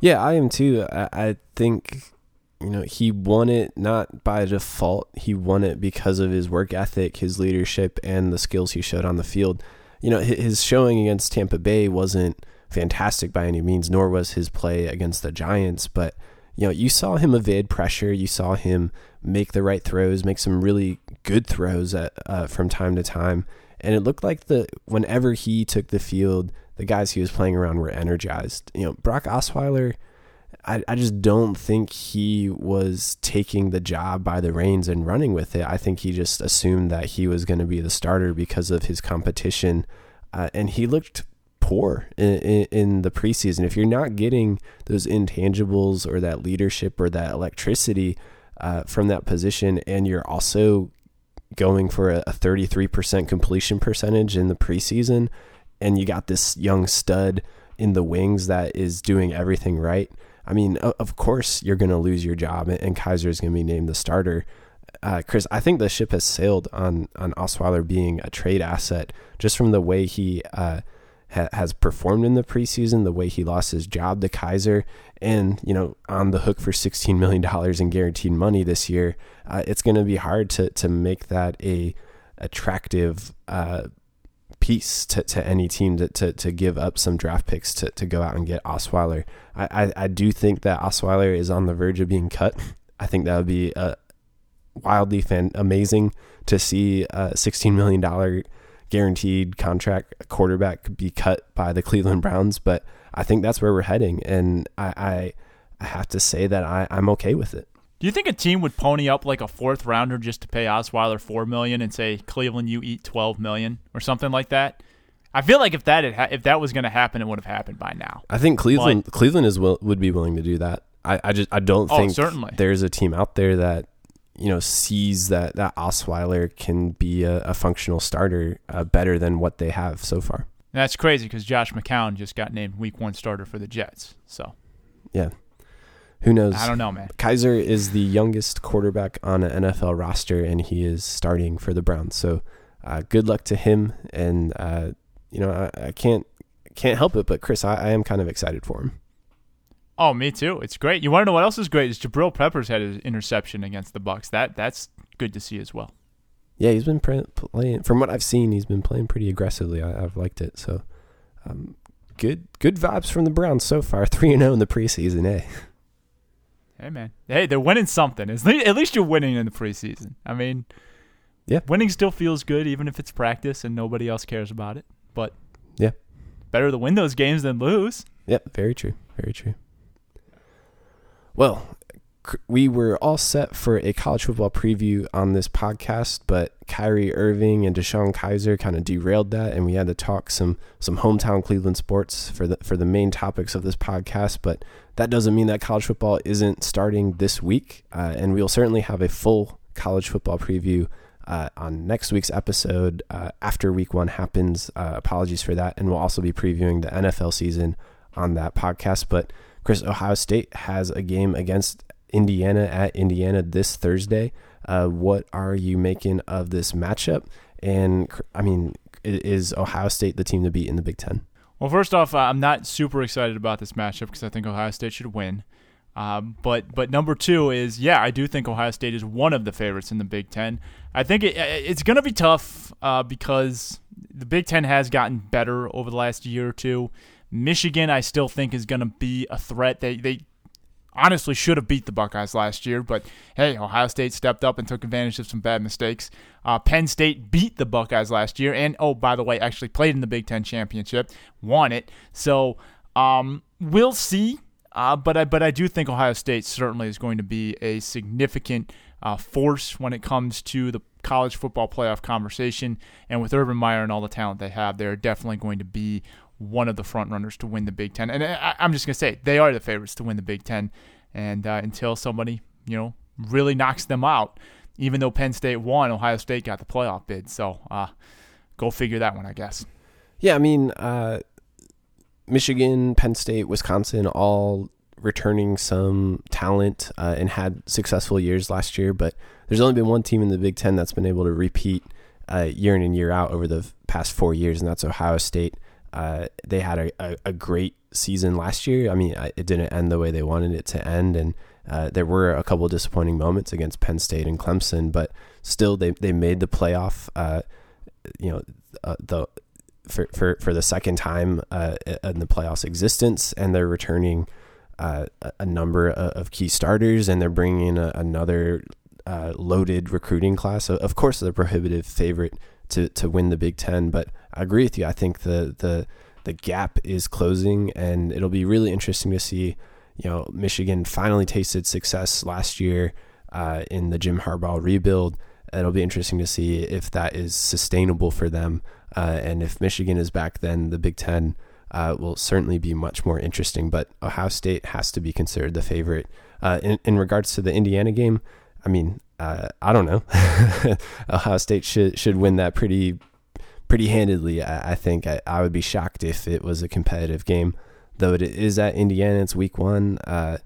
Yeah, I am too. I, I think you know, he won it not by default. He won it because of his work ethic, his leadership, and the skills he showed on the field. You know, his showing against Tampa Bay wasn't fantastic by any means, nor was his play against the Giants. But, you know, you saw him evade pressure. You saw him make the right throws, make some really good throws at, uh, from time to time. And it looked like the whenever he took the field, the guys he was playing around were energized. You know, Brock Osweiler – I, I just don't think he was taking the job by the reins and running with it. I think he just assumed that he was going to be the starter because of his competition. Uh, and he looked poor in, in, in, the preseason. If you're not getting those intangibles or that leadership or that electricity uh, from that position, and you're also going for a, a 33% completion percentage in the preseason, and you got this young stud in the wings that is doing everything right I mean, of course you're going to lose your job, and Kizer is going to be named the starter. Uh, Chris, I think the ship has sailed on on Osweiler being a trade asset just from the way he uh, ha- has performed in the preseason, the way he lost his job to Kizer, and you know on the hook for sixteen million dollars in guaranteed money this year. Uh, it's going to be hard to to make that a attractive uh, piece to, to any team to, to, to give up some draft picks to, to go out and get Osweiler. I, I, I do think that Osweiler is on the verge of being cut. I think that would be a wildly fan amazing to see a $16 million guaranteed contract quarterback be cut by the Cleveland Browns, but I think that's where we're heading. And I, I, I have to say that I, I'm okay with it. Do you think a team would pony up like a fourth rounder just to pay Osweiler four million and say Cleveland, you eat twelve million or something like that? I feel like if that had, if that was going to happen, it would have happened by now. I think Cleveland but, Cleveland is will, would be willing to do that. I, I just I don't oh, think certainly. there's a team out there that you know sees that that Osweiler can be a, a functional starter uh, better than what they have so far. And that's crazy because Josh McCown just got named Week One starter for the Jets. So yeah, who knows? I don't know, man. Kizer is the youngest quarterback on an NFL roster, and he is starting for the Browns. So, uh, good luck to him. And uh, you know, I, I, can't can't help it, but Chris, I, I, am kind of excited for him. Oh, me too. It's great. You want to know what else is great? Is Jabril Peppers had an interception against the Bucks. That that's good to see as well. Yeah, he's been playing. From what I've seen, he's been playing pretty aggressively. I, have liked it. So, um, good good vibes from the Browns so far. Three and zero oh in the preseason. Eh. Hey man, hey, they're winning something. At least you're winning in the preseason. I mean, yeah, winning still feels good, even if it's practice and nobody else cares about it. But yeah, better to win those games than lose. Yep, very true, very true. Well, we were all set for a college football preview on this podcast, but Kyrie Irving and DeShone Kizer kind of derailed that, and we had to talk some some hometown Cleveland sports for the for the main topics of this podcast. But that doesn't mean that college football isn't starting this week, uh, and we'll certainly have a full college football preview uh, on next week's episode uh, after Week One happens. Uh, apologies for that, and we'll also be previewing the NFL season on that podcast. But Chris, Ohio State has a game against Indiana at Indiana this Thursday. Uh, what are you making of this matchup? And I mean, is Ohio State the team to beat in the Big Ten? Well, first off, uh, I'm not super excited about this matchup because I think Ohio State should win. Um, but but number two is yeah, I do think Ohio State is one of the favorites in the Big Ten. I think it, it's going to be tough uh, because the Big Ten has gotten better over the last year or two. Michigan, I still think is going to be a threat. They they honestly should have beat the Buckeyes last year, but hey, Ohio State stepped up and took advantage of some bad mistakes. Uh, Penn State beat the Buckeyes last year, and oh, by the way, actually played in the Big Ten championship, won it. So um, we'll see. Uh, but I but I do think Ohio State certainly is going to be a significant uh, force when it comes to the college football playoff conversation. And with Urban Meyer and all the talent they have, they're definitely going to be one of the front runners to win the Big Ten. And I, am just gonna say they are the favorites to win the Big Ten. And uh, until somebody you know really knocks them out, even though Penn State won, Ohio State got the playoff bid. So uh, go figure that one, I guess. Yeah, I mean, uh, Michigan, Penn State, Wisconsin, all returning some talent uh, and had successful years last year, but there's only been one team in the Big Ten that's been able to repeat uh, year in and year out over the past four years, and that's Ohio State. Uh, they had a, a, a, great season last year. I mean, it didn't end the way they wanted it to end, and uh, there were a couple disappointing moments against Penn State and Clemson, but still they, they made the playoff. Uh, you know, uh, the for, for for the second time uh, in the playoffs existence, and they're returning uh, a number of key starters, and they're bringing in a, another loaded recruiting class. Of course, the prohibitive favorite to to win the Big Ten, but I agree with you. I think the the the gap is closing, and it'll be really interesting to see. You know, Michigan finally tasted success last year uh, in the Jim Harbaugh rebuild. It'll be interesting to see if that is sustainable for them, uh, and if Michigan is back, then the Big Ten uh, will certainly be much more interesting. But Ohio State has to be considered the favorite. Uh, in, in regards to the Indiana game, I mean, uh, I don't know. Ohio State should should win that pretty pretty handedly. I, I think I, I, would be shocked if it was a competitive game, though it is at Indiana. It's week one. Uh,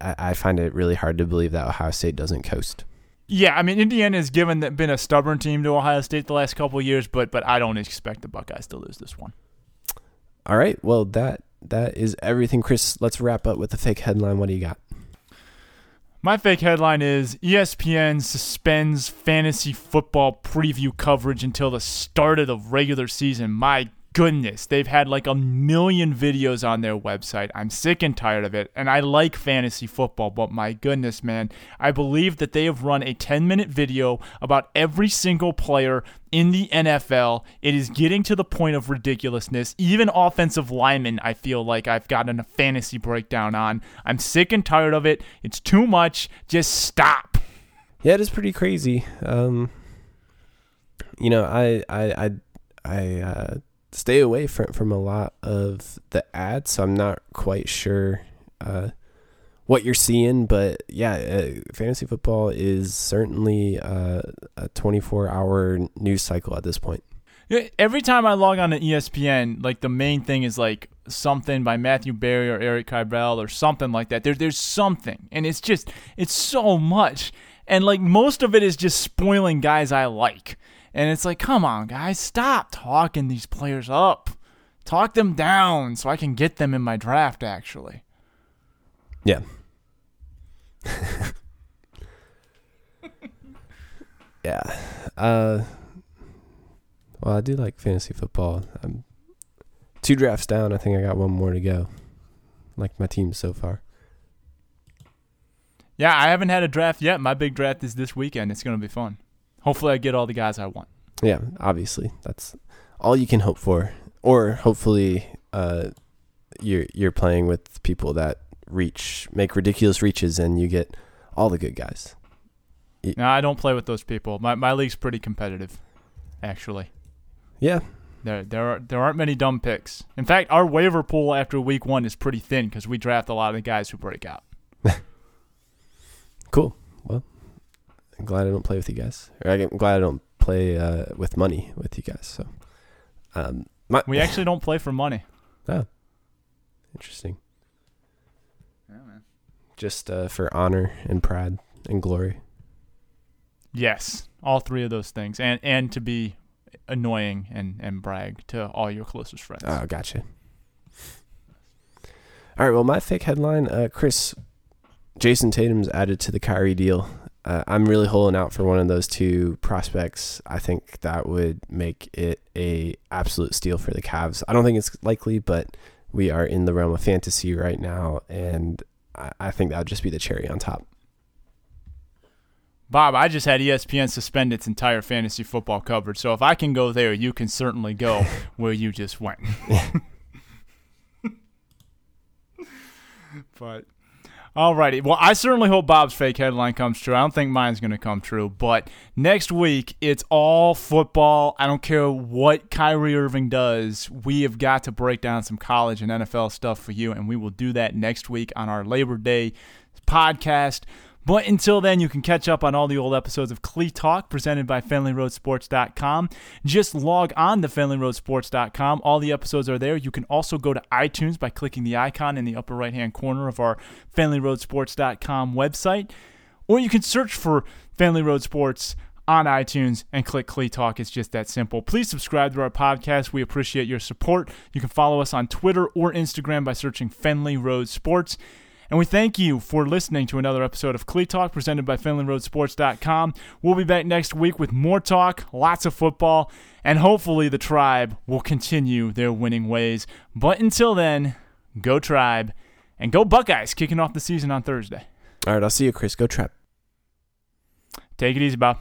I, I, find it really hard to believe that Ohio State doesn't coast. Yeah, I mean Indiana has given been a stubborn team to Ohio State the last couple years, but but I don't expect the Buckeyes to lose this one. All right, well that that is everything, Chris. Let's wrap up with the fake headline. What do you got? My fake headline is ESPN suspends fantasy football preview coverage until the start of the regular season. My goodness, they've had like a million videos on their website. I'm sick and tired of it. And I like fantasy football, but my goodness, man, I believe that they have run a 10 minute video about every single player in the NFL. It is getting to the point of ridiculousness. Even offensive linemen, I feel like I've gotten a fantasy breakdown on. I'm sick and tired of it. It's too much. Just stop. Yeah, it is pretty crazy. Um, you know, I, I, I, I, uh, stay away from from a lot of the ads. So I'm not quite sure uh, what you're seeing, but yeah, uh, fantasy football is certainly uh, a 24 hour news cycle at this point. Every time I log on to ESPN, like the main thing is like something by Matthew Berry or Eric Karabell or something like that. There, there's something, and it's just it's so much, and like most of it is just spoiling guys I like. And it's like, come on, guys, stop talking these players up. Talk them down so I can get them in my draft, actually. Yeah. yeah. Uh, well, I do like fantasy football. I'm two drafts down. I think I got one more to go. Like my team so far. Yeah, I haven't had a draft yet. My big draft is this weekend. It's going to be fun. Hopefully, I get all the guys I want. Yeah, obviously, that's all you can hope for. Or hopefully, uh, you're you're playing with people that reach make ridiculous reaches, and you get all the good guys. no, I don't play with those people. My my league's pretty competitive, actually. Yeah. There there are there aren't many dumb picks. In fact, our waiver pool after week one is pretty thin because we draft a lot of the guys who break out. cool. Well, I'm glad I don't play with you guys. Or I'm glad I don't play uh, with money with you guys. So, um, my, we actually don't play for money. Oh, interesting. Just uh, for honor and pride and glory. Yes, all three of those things, and and to be annoying and and brag to all your closest friends. Oh, gotcha. All right. Well, my fake headline, uh, Chris, Jayson Tatum's added to the Kyrie deal uh, I'm really holding out for one of those two prospects. I think that would make it a absolute steal for the Cavs. I don't think it's likely, but we are in the realm of fantasy right now, and I, I think that would just be the cherry on top. Bob, I just had ESPN suspend its entire fantasy football coverage. So if I can go there, you can certainly go where you just went. but Alrighty. Well, I certainly hope Bob's fake headline comes true. I don't think mine's going to come true. But next week, it's all football. I don't care what Kyrie Irving does. We have got to break down some college and NFL stuff for you, and we will do that next week on our Labor Day podcast. But until then, you can catch up on all the old episodes of Clee Talk presented by FenleyRoadSports.com. Just log on to FenleyRoadSports.com. All the episodes are there. You can also go to iTunes by clicking the icon in the upper right hand corner of our FenleyRoadSports.com website. Or you can search for Fenley Road Sports on iTunes and click Clee Talk. It's just that simple. Please subscribe to our podcast. We appreciate your support. You can follow us on Twitter or Instagram by searching Fenley Road Sports. And we thank you for listening to another episode of Clee Talk presented by FenleyRoadSports.com. We'll be back next week with more talk, lots of football, and hopefully the tribe will continue their winning ways. But until then, go tribe and go Buckeyes kicking off the season on Thursday. All right, I'll see you, Chris. Go Trap. Take it easy, Bob.